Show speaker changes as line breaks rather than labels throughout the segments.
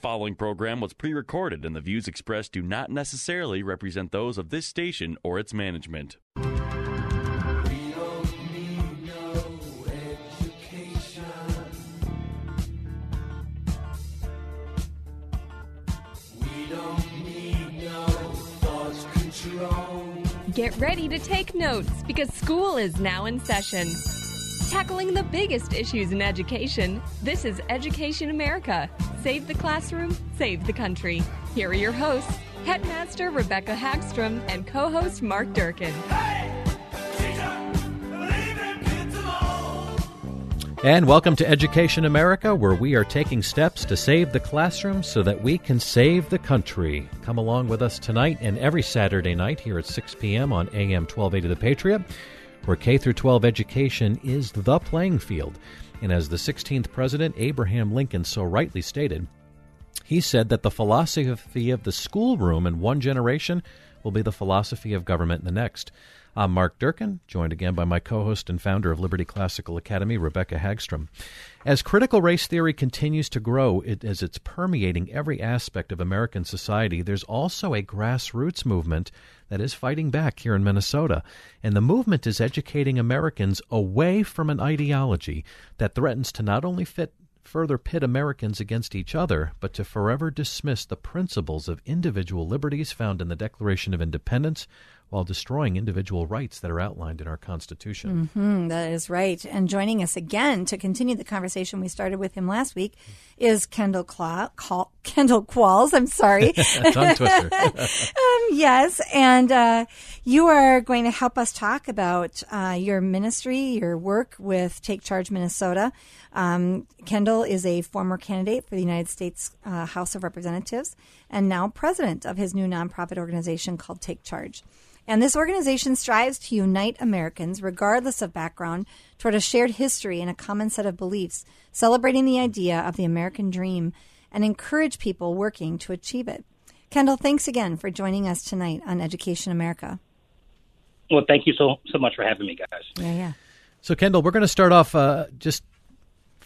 The following program was pre recorded, and the views expressed do not necessarily represent those of this station or its management.
Get ready to take notes because school is now in session. Tackling the biggest issues in education, this is Education America. Save the classroom, save the country. Here are your hosts, Headmaster Rebecca Hagstrom and co host Mark Durkin.
And welcome to Education America, where we are taking steps to save the classroom so that we can save the country. Come along with us tonight and every Saturday night here at 6 p.m. on AM 1280 The Patriot, where K through 12 education is the playing field. And as the 16th President Abraham Lincoln so rightly stated, he said that the philosophy of the schoolroom in one generation will be the philosophy of government in the next. I'm Mark Durkin, joined again by my co host and founder of Liberty Classical Academy, Rebecca Hagstrom. As critical race theory continues to grow, it, as it's permeating every aspect of American society, there's also a grassroots movement that is fighting back here in Minnesota. And the movement is educating Americans away from an ideology that threatens to not only fit further pit Americans against each other, but to forever dismiss the principles of individual liberties found in the Declaration of Independence while destroying individual rights that are outlined in our Constitution.
Mm-hmm, that is right. And joining us again to continue the conversation we started with him last week is Kendall Cla- Kendall Qualls. I'm sorry.
Tongue twister.
um, yes, and uh, you are going to help us talk about uh, your ministry, your work with Take Charge Minnesota. Um, Kendall is a former candidate for the United States uh, House of Representatives and now president of his new nonprofit organization called Take Charge. And this organization strives to unite Americans, regardless of background, toward a shared history and a common set of beliefs, celebrating the idea of the American dream and encourage people working to achieve it. Kendall, thanks again for joining us tonight on Education America.
Well, thank you so so much for having me, guys.
Yeah, yeah.
So, Kendall, we're going to start off uh, just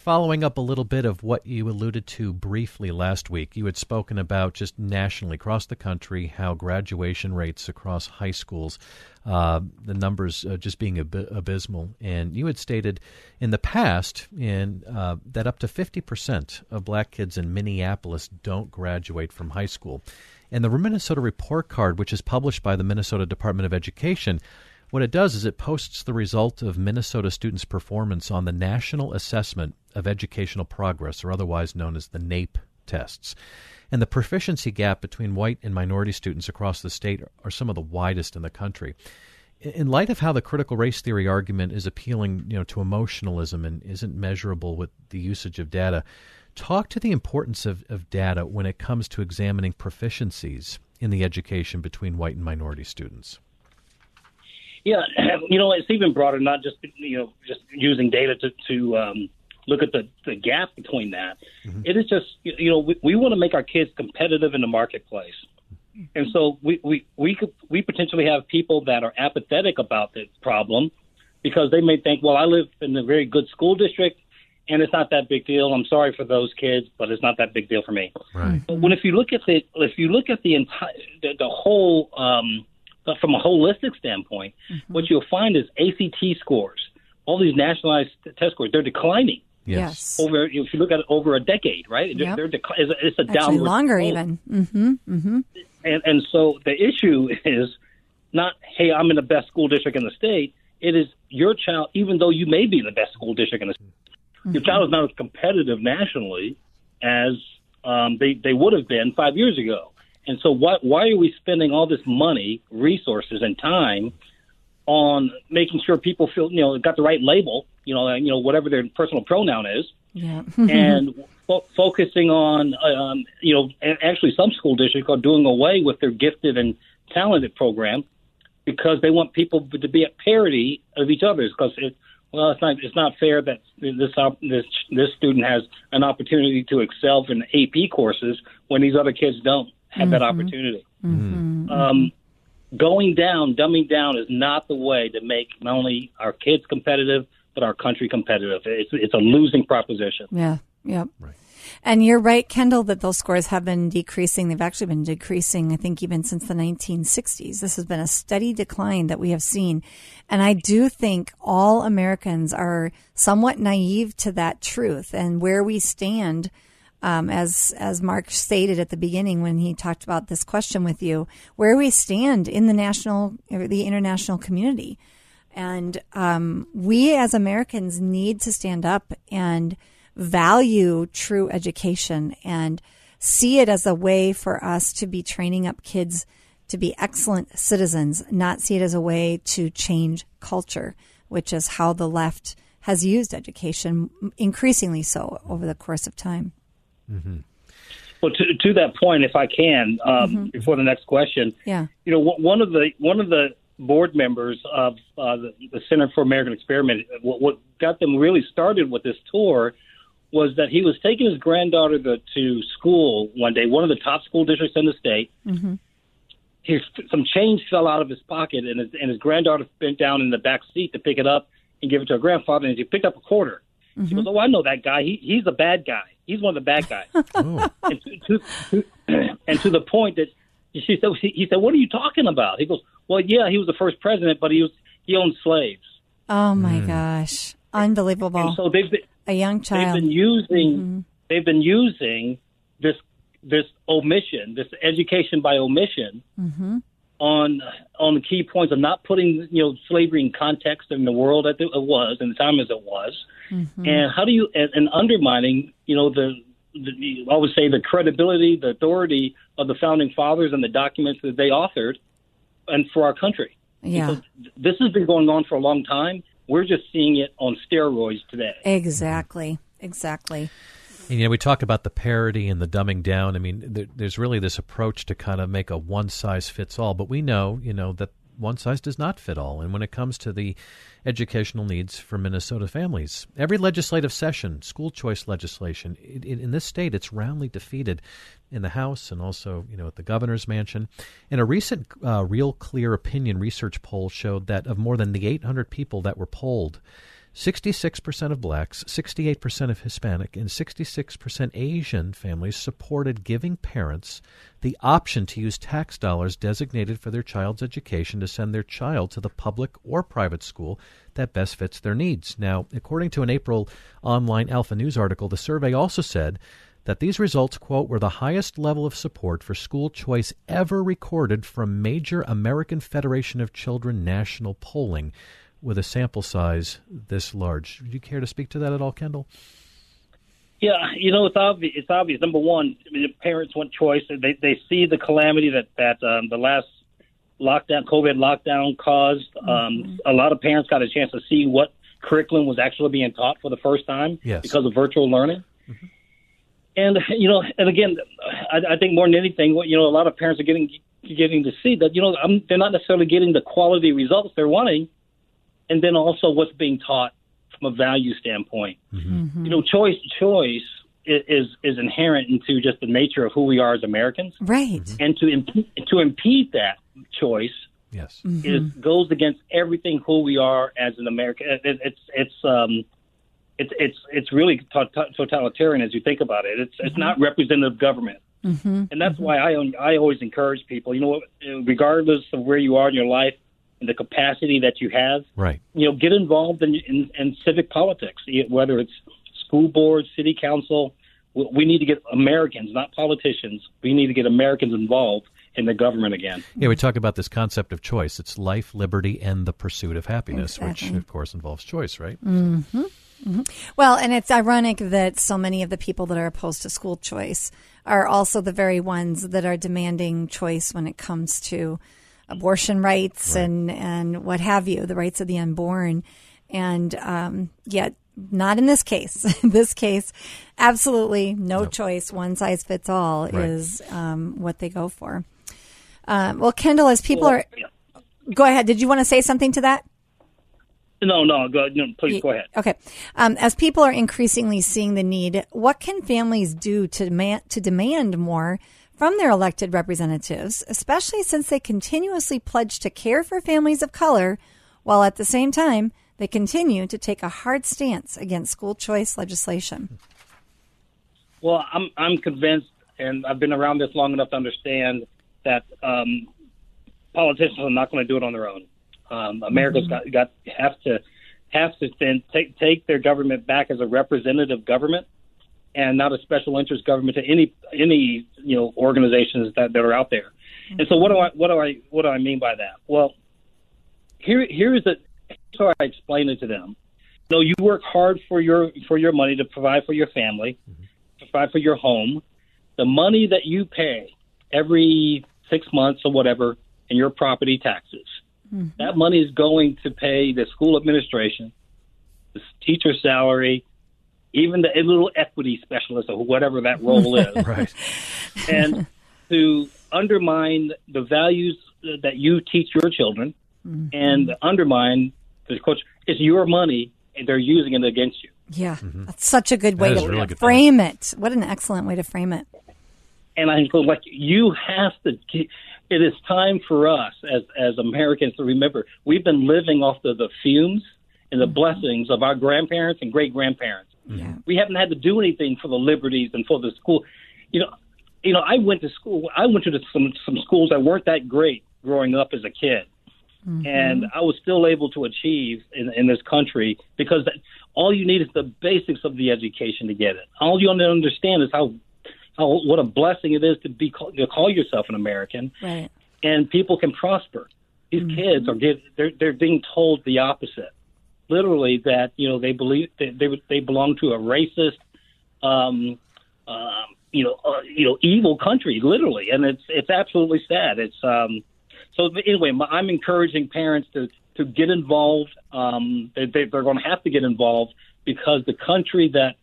following up a little bit of what you alluded to briefly last week. You had spoken about just nationally across the country how graduation rates across high schools, uh, the numbers uh, just being ab- abysmal. And you had stated in the past in uh, that up to 50% of black kids in Minneapolis don't graduate from high school. And the Minnesota Report Card, which is published by the Minnesota Department of Education, what it does is it posts the result of Minnesota students' performance on the National Assessment of Educational Progress, or otherwise known as the NAEP tests. And the proficiency gap between white and minority students across the state are some of the widest in the country. In light of how the critical race theory argument is appealing, you know, to emotionalism and isn't measurable with the usage of data, talk to the importance of, of data when it comes to examining proficiencies in the education between white and minority students.
Yeah, you know, it's even broader, not just you know just using data to to um, look at the the gap between that. Mm-hmm. It is just you know we, we want to make our kids competitive in the marketplace, and so we we we could we potentially have people that are apathetic about the problem because they may think, well, I live in a very good school district. And it's not that big deal. I'm sorry for those kids, but it's not that big deal for me.
Right.
But when if you look at the if you look at the entire the, the whole um, from a holistic standpoint, mm-hmm. what you'll find is ACT scores, all these nationalized test scores, they're declining.
Yes.
Over, if you look at it over a decade, right? Yep. They're, they're it's, a, it's a
Actually
downward
longer slope. even. Mm-hmm. Mm-hmm.
And and so the issue is not, hey, I'm in the best school district in the state. It is your child, even though you may be in the best school district in the state, mm-hmm. your child is not as competitive nationally as um, they they would have been five years ago. And so, why why are we spending all this money, resources, and time on making sure people feel you know got the right label, you know, you know whatever their personal pronoun is,
Yeah.
and fo- focusing on, um, you know, actually some school districts are doing away with their gifted and talented program because they want people to be at parity of each other's. Because it, well, it's not it's not fair that this op- this this student has an opportunity to excel in AP courses when these other kids don't have that opportunity. Um, going down, dumbing down is not the way to make not only our kids competitive but our country competitive. It's it's a losing proposition.
Yeah. Yep. Right. And you're right, Kendall, that those scores have been decreasing. They've actually been decreasing, I think, even since the 1960s. This has been a steady decline that we have seen. And I do think all Americans are somewhat naive to that truth and where we stand. Um, as as Mark stated at the beginning when he talked about this question with you, where we stand in the national the international community, and um, we as Americans need to stand up and value true education and see it as a way for us to be training up kids to be excellent citizens, not see it as a way to change culture, which is how the left has used education increasingly so over the course of time.
Well, to, to that point, if I can, um, before the next question,
Yeah.
you know, one of the one of the board members of uh, the, the Center for American Experiment, what, what got them really started with this tour was that he was taking his granddaughter to, to school one day, one of the top school districts in the state. His, some change fell out of his pocket, and his, and his granddaughter bent down in the back seat to pick it up and give it to her grandfather, and he picked up a quarter. She goes, "Oh, I know that guy. He, he's a bad guy. He's one of the bad guys." Oh. and to, to, to, and to the point that she said, he said, "What are you talking about?" He goes, "Well, yeah, he was the first president, but he was he owned slaves."
Oh my hmm. gosh. Unbelievable.
And so they've been,
a young child.
they've
child.
been using mm-hmm. they've been using this this omission, this education by omission, mm-hmm. On on the key points of not putting you know slavery in context in the world that it was and the time as it was, mm-hmm. and how do you and, and undermining you know the, the I would say the credibility, the authority of the founding fathers and the documents that they authored, and for our country.
yeah.
So this has been going on for a long time. We're just seeing it on steroids today.
Exactly. Exactly.
And, you know, we talk about the parity and the dumbing down. I mean, there, there's really this approach to kind of make a one size fits all, but we know, you know, that one size does not fit all. And when it comes to the educational needs for Minnesota families, every legislative session, school choice legislation, it, it, in this state, it's roundly defeated in the House and also, you know, at the governor's mansion. And a recent uh, Real Clear Opinion research poll showed that of more than the 800 people that were polled, 66% of blacks, 68% of Hispanic, and 66% Asian families supported giving parents the option to use tax dollars designated for their child's education to send their child to the public or private school that best fits their needs. Now, according to an April online Alpha News article, the survey also said that these results, quote, were the highest level of support for school choice ever recorded from major American Federation of Children national polling with a sample size this large. Would you care to speak to that at all, Kendall?
Yeah, you know it's obvious. It's obvious. Number one, I mean, parents want choice. They they see the calamity that that um, the last lockdown, COVID lockdown caused. Um, a lot of parents got a chance to see what curriculum was actually being taught for the first time
Yes.
because of virtual learning. And you know, and again, I, I think more than anything, what you know, a lot of parents are getting getting to see that you know I'm, they're not necessarily getting the quality results they're wanting, and then also what's being taught from a value standpoint. Mm-hmm. Mm-hmm. You know, choice choice is is inherent into just the nature of who we are as Americans,
Right. Mm-hmm.
and to imp- to impede that choice
Yes.
is goes against everything who we are as an American. It, it, it's it's um it's it's it's really to- to- totalitarian as you think about it. It's it's not representative government, and that's why I I always encourage people. You know, regardless of where you are in your life and the capacity that you have,
Right.
you know, get involved in, in, in civic politics, whether it's school board, city council. We we need to get Americans, not politicians. We need to get Americans involved in the government again.
Yeah, we talk about this concept of choice. It's life, liberty, and the pursuit of happiness, which, of course, involves choice, right? Mm-hmm. Mm-hmm.
Well, and it's ironic that so many of the people that are opposed to school choice are also the very ones that are demanding choice when it comes to abortion rights and, and what have you, the rights of the unborn. And um, yet not in this case. In this case, absolutely no choice. One size fits all
Right.
is um, what they go for. Um, well, Kendall, as people
Well,
are, go ahead. Did you want to say something to that?
No, no, go, no please go ahead.
Okay. Um, as people are increasingly seeing the need, what can families do to demand, to demand more from their elected representatives, especially since they continuously pledge to care for families of color, while at the same time they continue to take a hard stance against school choice legislation?
Well, I'm I'm convinced, and I've been around this long enough to understand that um, politicians are not going to do it on their own. Um, America's got got has to have to then take take their government back as a representative government, and not a special interest government to any any you know organizations that, that are out there. And so, what do I what do I what do I mean by that? Well, here here is the here's how I explain it to them. No, you work hard for your for your money to provide for your family, mm-hmm. provide for your home. The money that you pay every six months or whatever in your property taxes, mm-hmm. that money is going to pay the school administration, the teacher salary, even the little equity specialist or whatever that role is
Right.
and to undermine the values that you teach your children mm-hmm. and undermine the coach it's your money and they're using it against you
Yeah, mm-hmm. that's such a good way to
really good
frame it. What an excellent way to frame it.
and i go like you have to it is time for us as as americans to remember we've been living off the, the fumes and the mm-hmm. blessings of our grandparents and great grandparents Mm-hmm.
Yeah.
we haven't had to do anything for the liberties and for the school. You know, you know, I went to school. I went to the, some some schools that weren't that great growing up as a kid, mm-hmm. and I was still able to achieve in, in this country because that, all you need is the basics of the education to get it. All you want to understand is how how what a blessing it is to be call, to call yourself an American
Right.
and people can prosper. These mm-hmm. kids are get they're they're being told the opposite. Literally, that you know they believe they they, they belong to a racist, um, um, you know, uh, you know, evil country. Literally, and it's it's absolutely sad. It's um, so anyway. I'm encouraging parents to to get involved. Um, they, they, they're going to have to get involved because the country that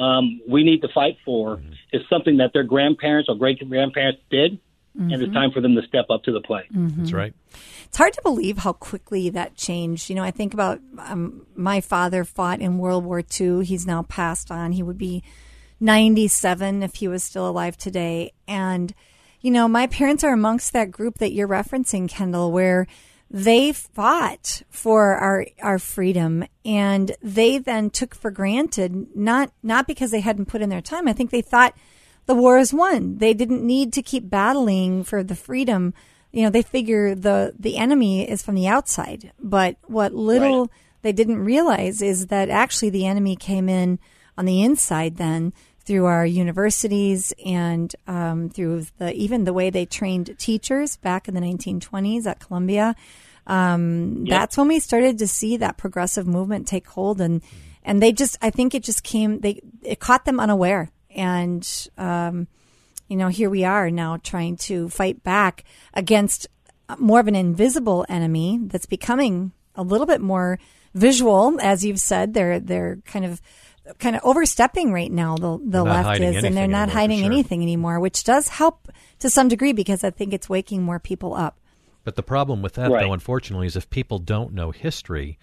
um, we need to fight for is something that their grandparents or great grandparents did, and it's time for them to step up to the plate.
That's right.
It's hard to believe how quickly that changed. You know, I think about um, my father fought in World War II. He's now passed on. He would be 97 if he was still alive today. And, you know, my parents are amongst that group that you're referencing, Kendall, where they fought for our our freedom and they then took for granted not not because they hadn't put in their time. I think they thought the war is won. They didn't need to keep battling for the freedom. You know, they figure the the enemy is from the outside. But what little they didn't realize is that actually the enemy came in on the inside then through our universities and um, through the even the way they trained teachers back in the 1920s at Columbia. Um, That's when we started to see that progressive movement take hold, and and they just I think it just came they it caught them unaware, and um, you know here we are now trying to fight back against more of an invisible enemy that's becoming a little bit more visual, as you've said. They're they're kind of kind of overstepping right now. The the left is, and they're not
anymore,
hiding
sure.
anything anymore, which does help to some degree because I think it's waking more people up.
But the problem with that,
Right.
though, unfortunately, is if people don't know history,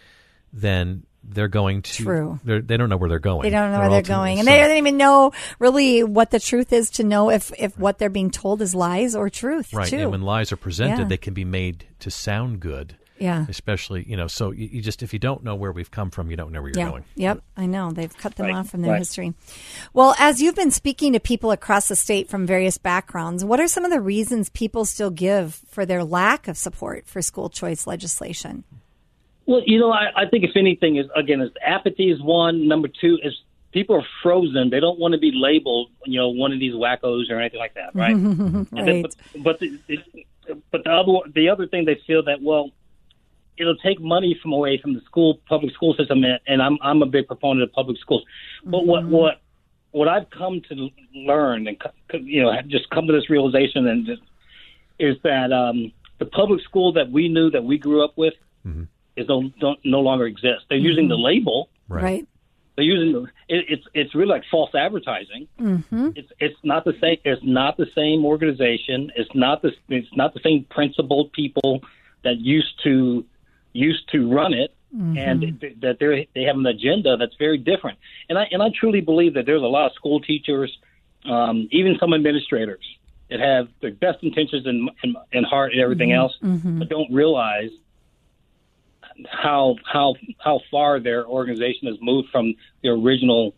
then they're going to.
True.
They're, they don't know where they're going.
They don't know where they're going, and
so-
they don't even know really what the truth is to know if if what they're being told is lies or truth.
Right,
too.
and when lies are presented,
Yeah.
they can be made to sound good.
Yeah.
Especially, you know, so you, you just if you don't know where we've come from, you don't know where you're
yeah.
going.
Yep, I know. They've cut them
Right,
off from their
right.
history. Well, as you've been speaking to people across the state from various backgrounds, what are some of the reasons people still give for their lack of support for school choice legislation?
Well, you know, I, I think if anything is again, is apathy is one. Number two is people are frozen. They don't want to be labeled, you know, one of these wackos or anything like that, right? And then,
Right.
but but the, the, but the other the other thing they feel that well, it'll take money from away from the school public school system, and, and I'm I'm a big proponent of public schools. But what what what I've come to learn and co- co- you know have just come to this realization and just, is that um, the public school that we knew that we grew up with is no don't, no longer exist. They're using the label,
Right.
Right.
they're using it, it's it's really like false advertising.
Mm-hmm.
It's it's not the same. It's not the same organization. It's not the it's not the same principled people that used to used to run it,
Mm-hmm.
and th- that they they have an agenda that's very different. And I and I truly believe that there's a lot of school teachers, um, even some administrators that have the best intentions in in, in heart and everything
Mm-hmm.
else, but don't realize how how how far their organization has moved from the original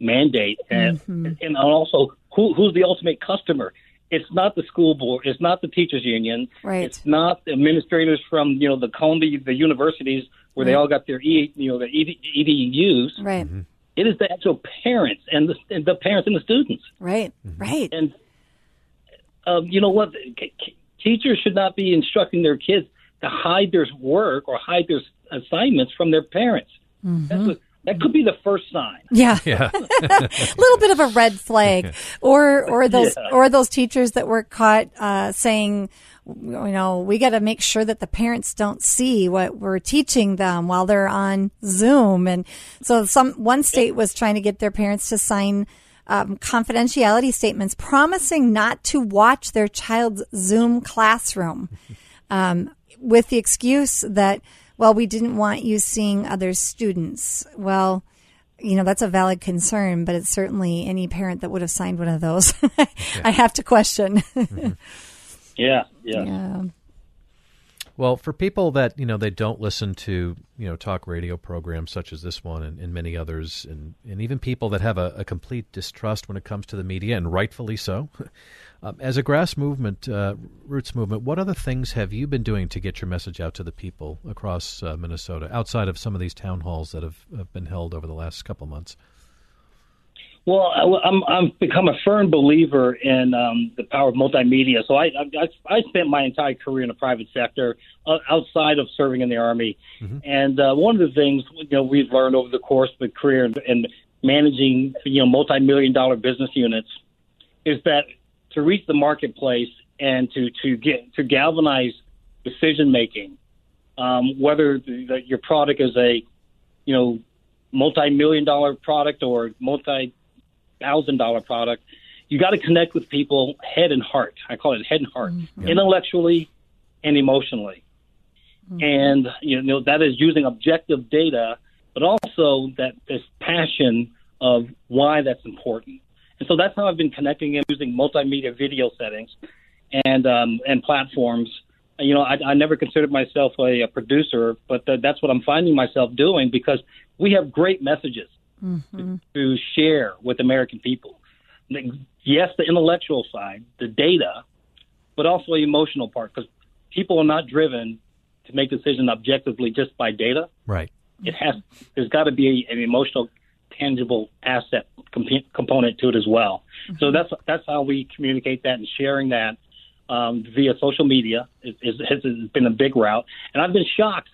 mandate, and mm-hmm. and also who who's the ultimate customer. It's not the school board. It's not the teachers union.
Right.
It's not the administrators from you know the Columbia, the universities where they all got their e you know the EDUs.
Right. Mm-hmm.
It is the actual parents and the and the parents and the students.
Right. Mm-hmm. Right.
And um, you know what? C- c- teachers should not be instructing their kids to hide their work or hide their assignments from their parents. That's what, that could be the first sign.
Yeah.
Yeah.
a little bit of a red flag, or or those
Yeah.
or those teachers that were caught uh, saying, you know, we got to make sure that the parents don't see what we're teaching them while they're on Zoom, and so some one state was trying to get their parents to sign. Um, confidentiality statements promising not to watch their child's Zoom classroom um, with the excuse that, well, we didn't want you seeing other students. Well, you know, that's a valid concern, but it's certainly any parent that would have signed one of those. I have to question. Mm-hmm.
Yeah, yeah.
yeah.
Well, for people that you know they don't listen to you know talk radio programs such as this one and, and many others, and, and even people that have a, a complete distrust when it comes to the media, and rightfully so. Um, as a grass movement, uh, roots movement, what other things have you been doing to get your message out to the people across uh, Minnesota, outside of some of these town halls that have, have been held over the last couple months?
Well, I'm I've become a firm believer in um, the power of multimedia. So I, I I spent my entire career in the private sector uh, outside of serving in the army, and uh, one of the things you know we've learned over the course of the career and, and managing you know multi-million dollar business units is that to reach the marketplace and to to get to galvanize decision making, um, whether the, the, your product is a you know multi-million dollar product or multi thousand dollar product, you got to connect with people head and heart. I call it head and heart, intellectually and emotionally. And you know that is using objective data, but also that this passion of why that's important. And so that's how I've been connecting and using multimedia video settings and um, and platforms. You know, I, I never considered myself a, a producer, but th- that's what I'm finding myself doing because we have great messages to, to share with American people. Yes, the intellectual side, the data, but also the emotional part because people are not driven to make decisions objectively just by data.
Right.
It has there's got to be an emotional, tangible asset comp- component to it as well. So mm-hmm. that's that's how we communicate that and sharing that um, via social media is, is, has been a big route. And I've been shocked,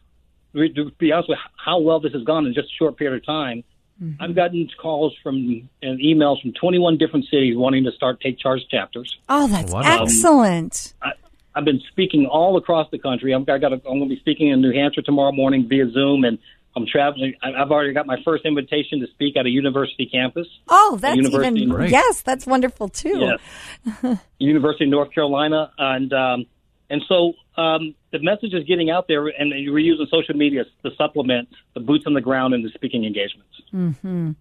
to be honest with you, how well this has gone in just a short period of time. Mm-hmm. I've gotten calls from and emails from 21 different cities wanting to start take charge chapters.
Oh, that's
Wonderful.
Um, excellent.
I, I've been speaking all across the country. I'm, I got. A, I'm going to be speaking in New Hampshire tomorrow morning via Zoom, and I'm traveling. I've already got my first invitation to speak at a university campus.
Oh, that's even
Great.
yes, that's wonderful too.
Yes. University of North Carolina, and um, and so um, the message is getting out there, and we're using social media to supplement the boots on the ground and the speaking engagements. Hmm.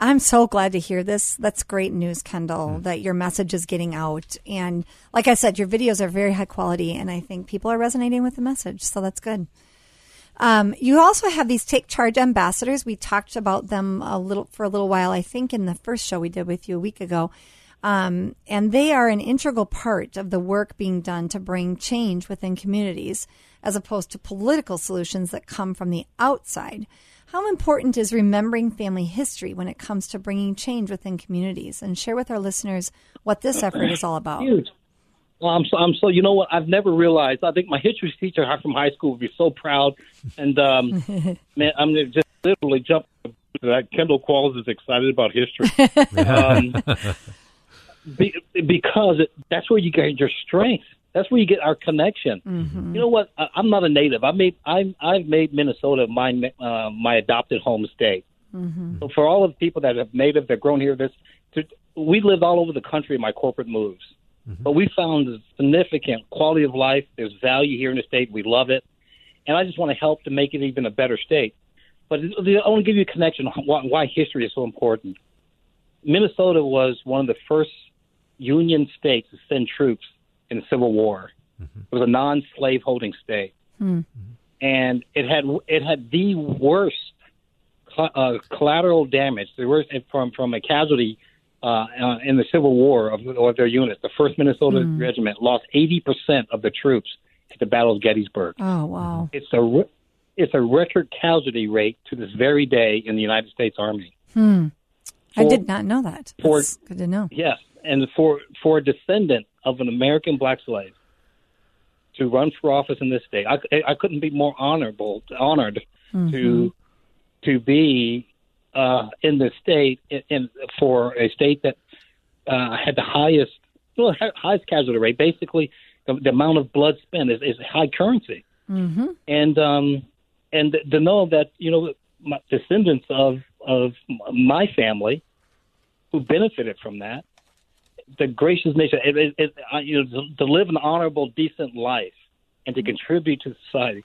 I'm so glad to hear this. That's great news, Kendall, that your message is getting out. And like I said, your videos are very high quality, and I think people are resonating with the message. So that's good. Um, you also have these take charge ambassadors. We talked about them a little for a little while, I think, in the first show we did with you a week ago. Um, and they are an integral part of the work being done to bring change within communities, as opposed to political solutions that come from the outside. How important is remembering family history when it comes to bringing change within communities? And share with our listeners what this effort is all about.
Huge. I'm so, I'm so, you know what? I've never realized. I think my history teacher from high school would be so proud. And, um, man, I'm gonna just literally jump to that. Kendall Qualls is excited about history. um, be, because it, that's where you get your strength. That's where you get our connection. You know what? I, I'm not a native. I made I I've made Minnesota my uh, my adopted home state.
Mm-hmm.
So for all of the people that have native, that grown here, this to, we lived all over the country in my corporate moves, Mm-hmm. but we found a significant quality of life. There's value here in the state. We love it, and I just want to help to make it even a better state. But I want to give you a connection on why, why history is so important. Minnesota was one of the first Union states to send troops in the Civil War. Mm-hmm. It was a non-slave holding state, hmm. and it had it had the worst uh, collateral damage, the worst from from a casualty uh, uh, in the Civil War of, of their units. The First Minnesota Regiment lost eighty percent of the troops at the Battle of Gettysburg.
Oh, wow.
It's a re- it's a record casualty rate to this very day in the United States Army.
I
For-
did not know that.
for-
That's good to know.
Yes, and for for a descendant of an American black slave to run for office in this state, I, I couldn't be more honorable, honored to to be uh, in the state in, in for a state that uh, had the highest well highest casualty rate. Basically, the, the amount of blood spent is, is high currency, mm-hmm. and um, and to know that you know my descendants of of my family who benefited from that the gracious nation, it, it, it, you know, to, to live an honorable, decent life, and to contribute to society,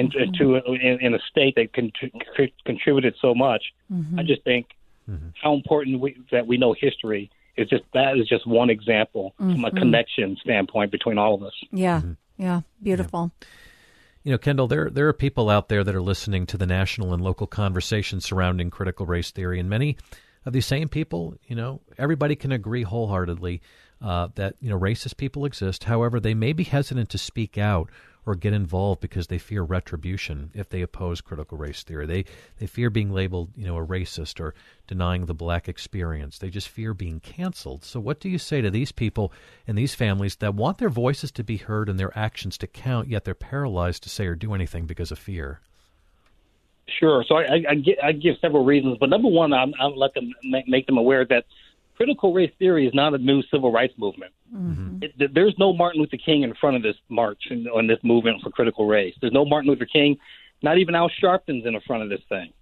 and to, mm-hmm. to in, in a state that con- con- contributed so much. Mm-hmm. I just think mm-hmm. how important we, that we know history is just that is just one example from a connection standpoint between all of us.
Yeah. Yeah. Beautiful.
You know, Kendall, there there are people out there that are listening to the national and local conversation surrounding critical race theory, and many of these same people, you know, everybody can agree wholeheartedly uh, that you know racist people exist. However, they may be hesitant to speak out or get involved because they fear retribution if they oppose critical race theory. They they fear being labeled, you know, a racist or denying the black experience. They just fear being canceled. So what do you say to these people and these families that want their voices to be heard and their actions to count, yet they're paralyzed to say or do anything because of fear?
Sure. So I, I, I, gi- I give several reasons, but number one, I'm, I'll let them make, make them aware that critical race theory is not a new civil rights movement. It, there's no Martin Luther King in front of this march and on this movement for critical race. There's no Martin Luther King, not even Al Sharpton's in the front of this thing.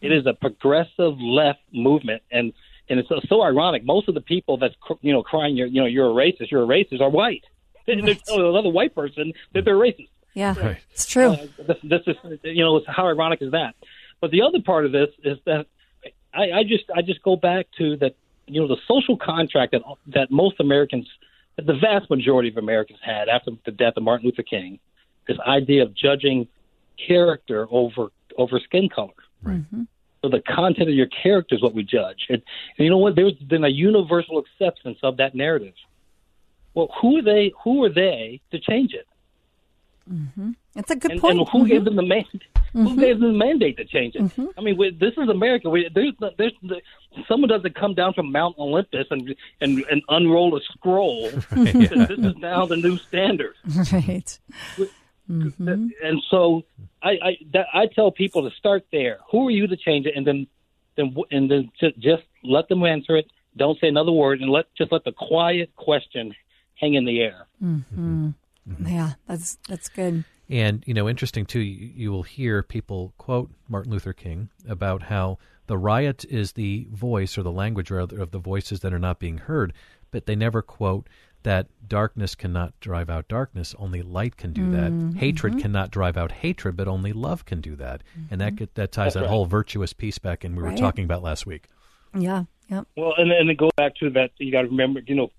It is a progressive left movement, and and it's so, so ironic. Most of the people that's cr- you know crying, you're you know you're a racist, you're a racist, are white. They They're telling another white person that they're racist.
Yeah.
Right.
It's true.
Uh, this, this is you know how ironic is that? But the other part of this is that I, I just I just go back to that you know the social contract that that most Americans, that the vast majority of Americans had after the death of Martin Luther King, this idea of judging character over over skin color.
Right.
So the content of your character is what we judge. And, and you know what? There's been a universal acceptance of that narrative. Well, who are they? Who are they to change it?
It's a good
and,
point.
and who
Mhm.
gave them the man- who gave them the mandate to change it? Mm-hmm. I mean, we, this is America. We, there's, there's, someone doesn't come down from Mount Olympus and and, and unroll a scroll.
Yeah.
this is now the new standard.
right. Mm-hmm.
And so I I, that, I tell people to start there. Who are you to change it? And then then and then just, just let them answer it. Don't say another word, and let just let the quiet question hang in the air. Mm-hmm.
Yeah. That's that's good.
And you know, interesting too. You, you will hear people quote Martin Luther King about how the riot is the voice or the language rather of the voices that are not being heard, but they never quote that darkness cannot drive out darkness. Only light can do that. Mm-hmm. Hatred mm-hmm. cannot drive out hatred, but only love can do that. And that mm-hmm. get, that ties that whole virtuous piece back in we were talking about last week.
Yeah. Yep.
Well, and then to go back to that, you got to remember, you know,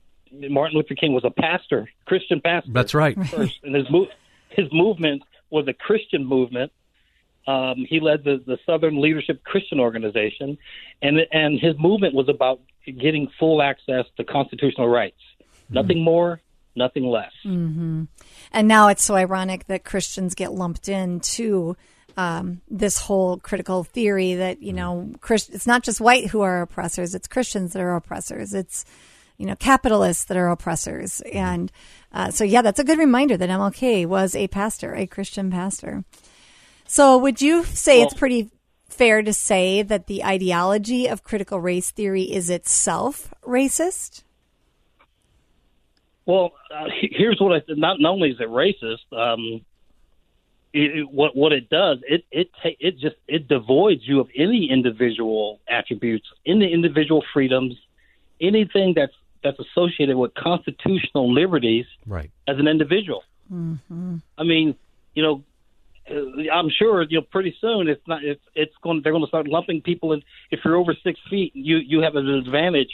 Martin Luther King was a pastor, Christian pastor.
That's right.
First, and his move, his movement was a Christian movement. Um, he led the, the Southern Leadership Christian Organization, and and his movement was about getting full access to constitutional rights. Nothing more, nothing less.
And now it's so ironic that Christians get lumped into um, this whole critical theory that you know Christ- it's not just white who are oppressors; it's Christians that are oppressors. It's you know capitalists that are oppressors, and uh, so yeah, that's a good reminder that MLK was a pastor, a Christian pastor. So, would you say it's pretty fair to say that the ideology of critical race theory is itself racist?
Well, uh, here's what I said. Not, not only is it racist, um, it, it, what what it does, it it ta- it just it devoids you of any individual attributes, any individual freedoms, anything that's that's associated with constitutional liberties
Right.
as an individual.
Mm-hmm.
I mean, you know, uh, I'm sure you know pretty soon it's not it's it's going they're going to start lumping people in. If you're over six feet, you you have an advantage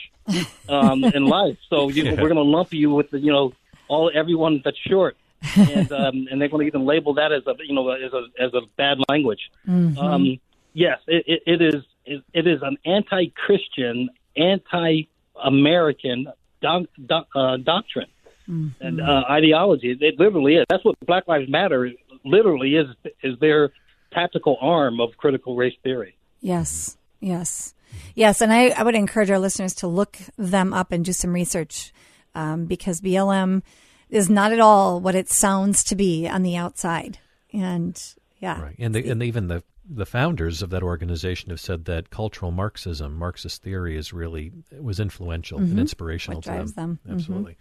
um, in life. So you,
Yeah.
we're going to lump you with the, you know all everyone that's short, and um, and they're going to even label that as a you know as a as a bad language. Um, yes, it, it, it is it, it is an anti-Christian, anti-American doc, doc, uh, doctrine and uh, ideology. It literally is. That's what Black Lives Matter literally is. Is their tactical arm of critical race theory.
Yes, yes, yes. And I, I would encourage our listeners to look them up and do some research um, because BLM is not at all what it sounds to be on the outside. And yeah,
Right. And, the, and even the the founders of that organization have said that cultural Marxism, Marxist theory, is really was influential and inspirational
Mm-hmm. What drives
to
them.
them. Absolutely.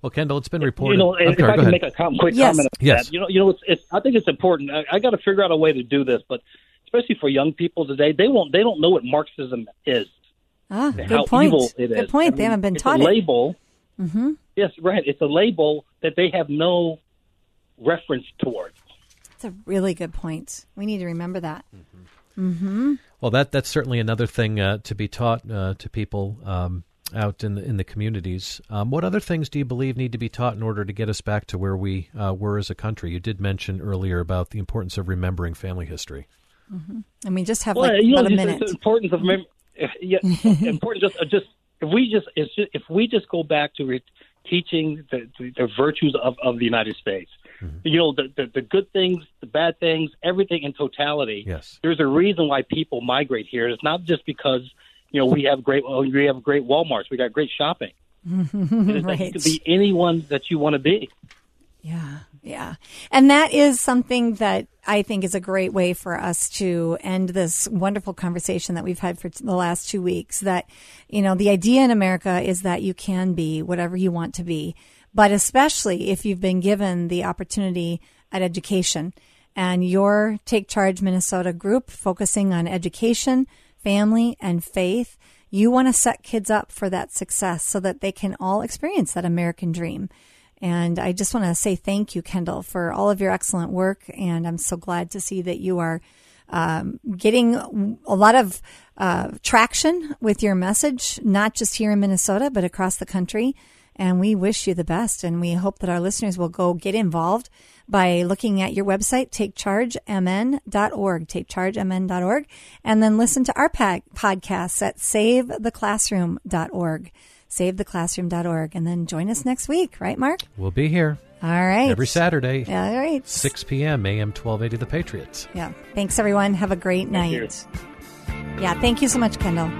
Well, Kendall, it's been reported.
You know,
I'm
if I can
ahead.
make a com- quick
Yes.
comment. on
Yes.
that. You know, you know, it's, it's. I think it's important. I, I got to figure out a way to do this, but especially for young people today, they won't. They don't know what Marxism is.
ah,
how
good point.
evil it
Good
is.
point.
I
they haven't been
it's
taught
a
it.
label. Mm-hmm. Yes, right. It's a label that they have no reference towards.
That's a really good point. We need to remember that.
Well, that that's certainly another thing uh, to be taught uh, to people um, out in the in the communities. Um, what other things do you believe need to be taught in order to get us back to where we uh, were as a country? You did mention earlier about the importance of remembering family history.
And we just have
Well,
like
you know,
a minute.
the importance of mem- yeah, important. Just, uh, just if we just, it's just if we just go back to re- teaching the, the, the virtues of, of the United States,
Mm-hmm.
you know, the, the the good things, the bad things, everything in totality.
Yes.
There's a reason why people migrate here. It's not just because you know we have great, well, we have great WalMarts, we got great shopping. It is that you
Right.
can be anyone that you want to be.
Yeah, yeah. And that is something that I think is a great way for us to end this wonderful conversation that we've had for the last two weeks. That, you know, the idea in America is that you can be whatever you want to be, but especially if you've been given the opportunity at education. And your Take Charge Minnesota group focusing on education, family, and faith, you want to set kids up for that success so that they can all experience that American dream. And I just want to say thank you, Kendall, for all of your excellent work. And I'm so glad to see that you are um, getting a lot of uh, traction with your message, not just here in Minnesota, but across the country. And we wish you the best. And we hope that our listeners will go get involved by looking at your website, takechargemn.org, takechargemn.org, and then listen to our pa- podcasts at savetheclassroom.org, savetheclassroom.org, and then join us next week, right, Mark?
We'll be here
All right.
every Saturday,
All right.
6 p.m. AM 1280 The Patriots.
Yeah. Thanks, everyone. Have a great night.
you.
Yeah. Thank you so much, Kendall.